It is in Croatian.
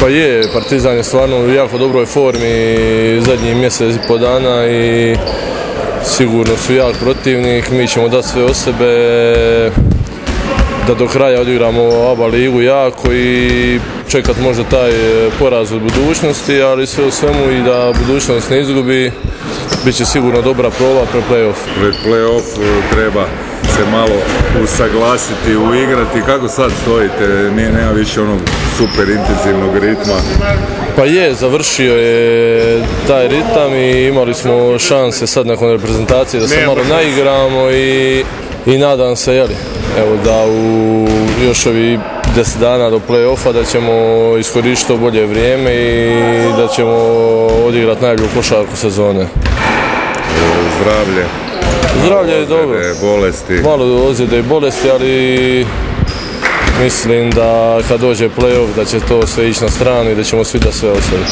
Pa je, Partizan je stvarno u jako dobroj formi zadnjih mjesec i po dana i sigurno su jak protivnik, mi ćemo dati sve od sebe da do kraja odigramo ABA ligu jako i čekat možda taj poraz od budućnosti, ali sve u svemu i da budućnost ne izgubi, bit će sigurno dobra proba pre play-off. Pred play-off e, treba se malo usaglasiti, uigrati. Kako sad stojite? Nije, nema više onog super intenzivnog ritma. Pa je, završio je taj ritam i imali smo šanse sad nakon reprezentacije da se malo naigramo i, i nadam se jeli, evo da u još ovi 10 dana do play-offa da ćemo iskoristiti to bolje vrijeme i da ćemo odigrati najbolju košarku sezone. Zdravlje, Zdravlje je dobro. bolesti. Malo ozljede i bolesti, ali mislim da kad dođe play-off da će to sve ići na stranu i da ćemo svi da sve sebe.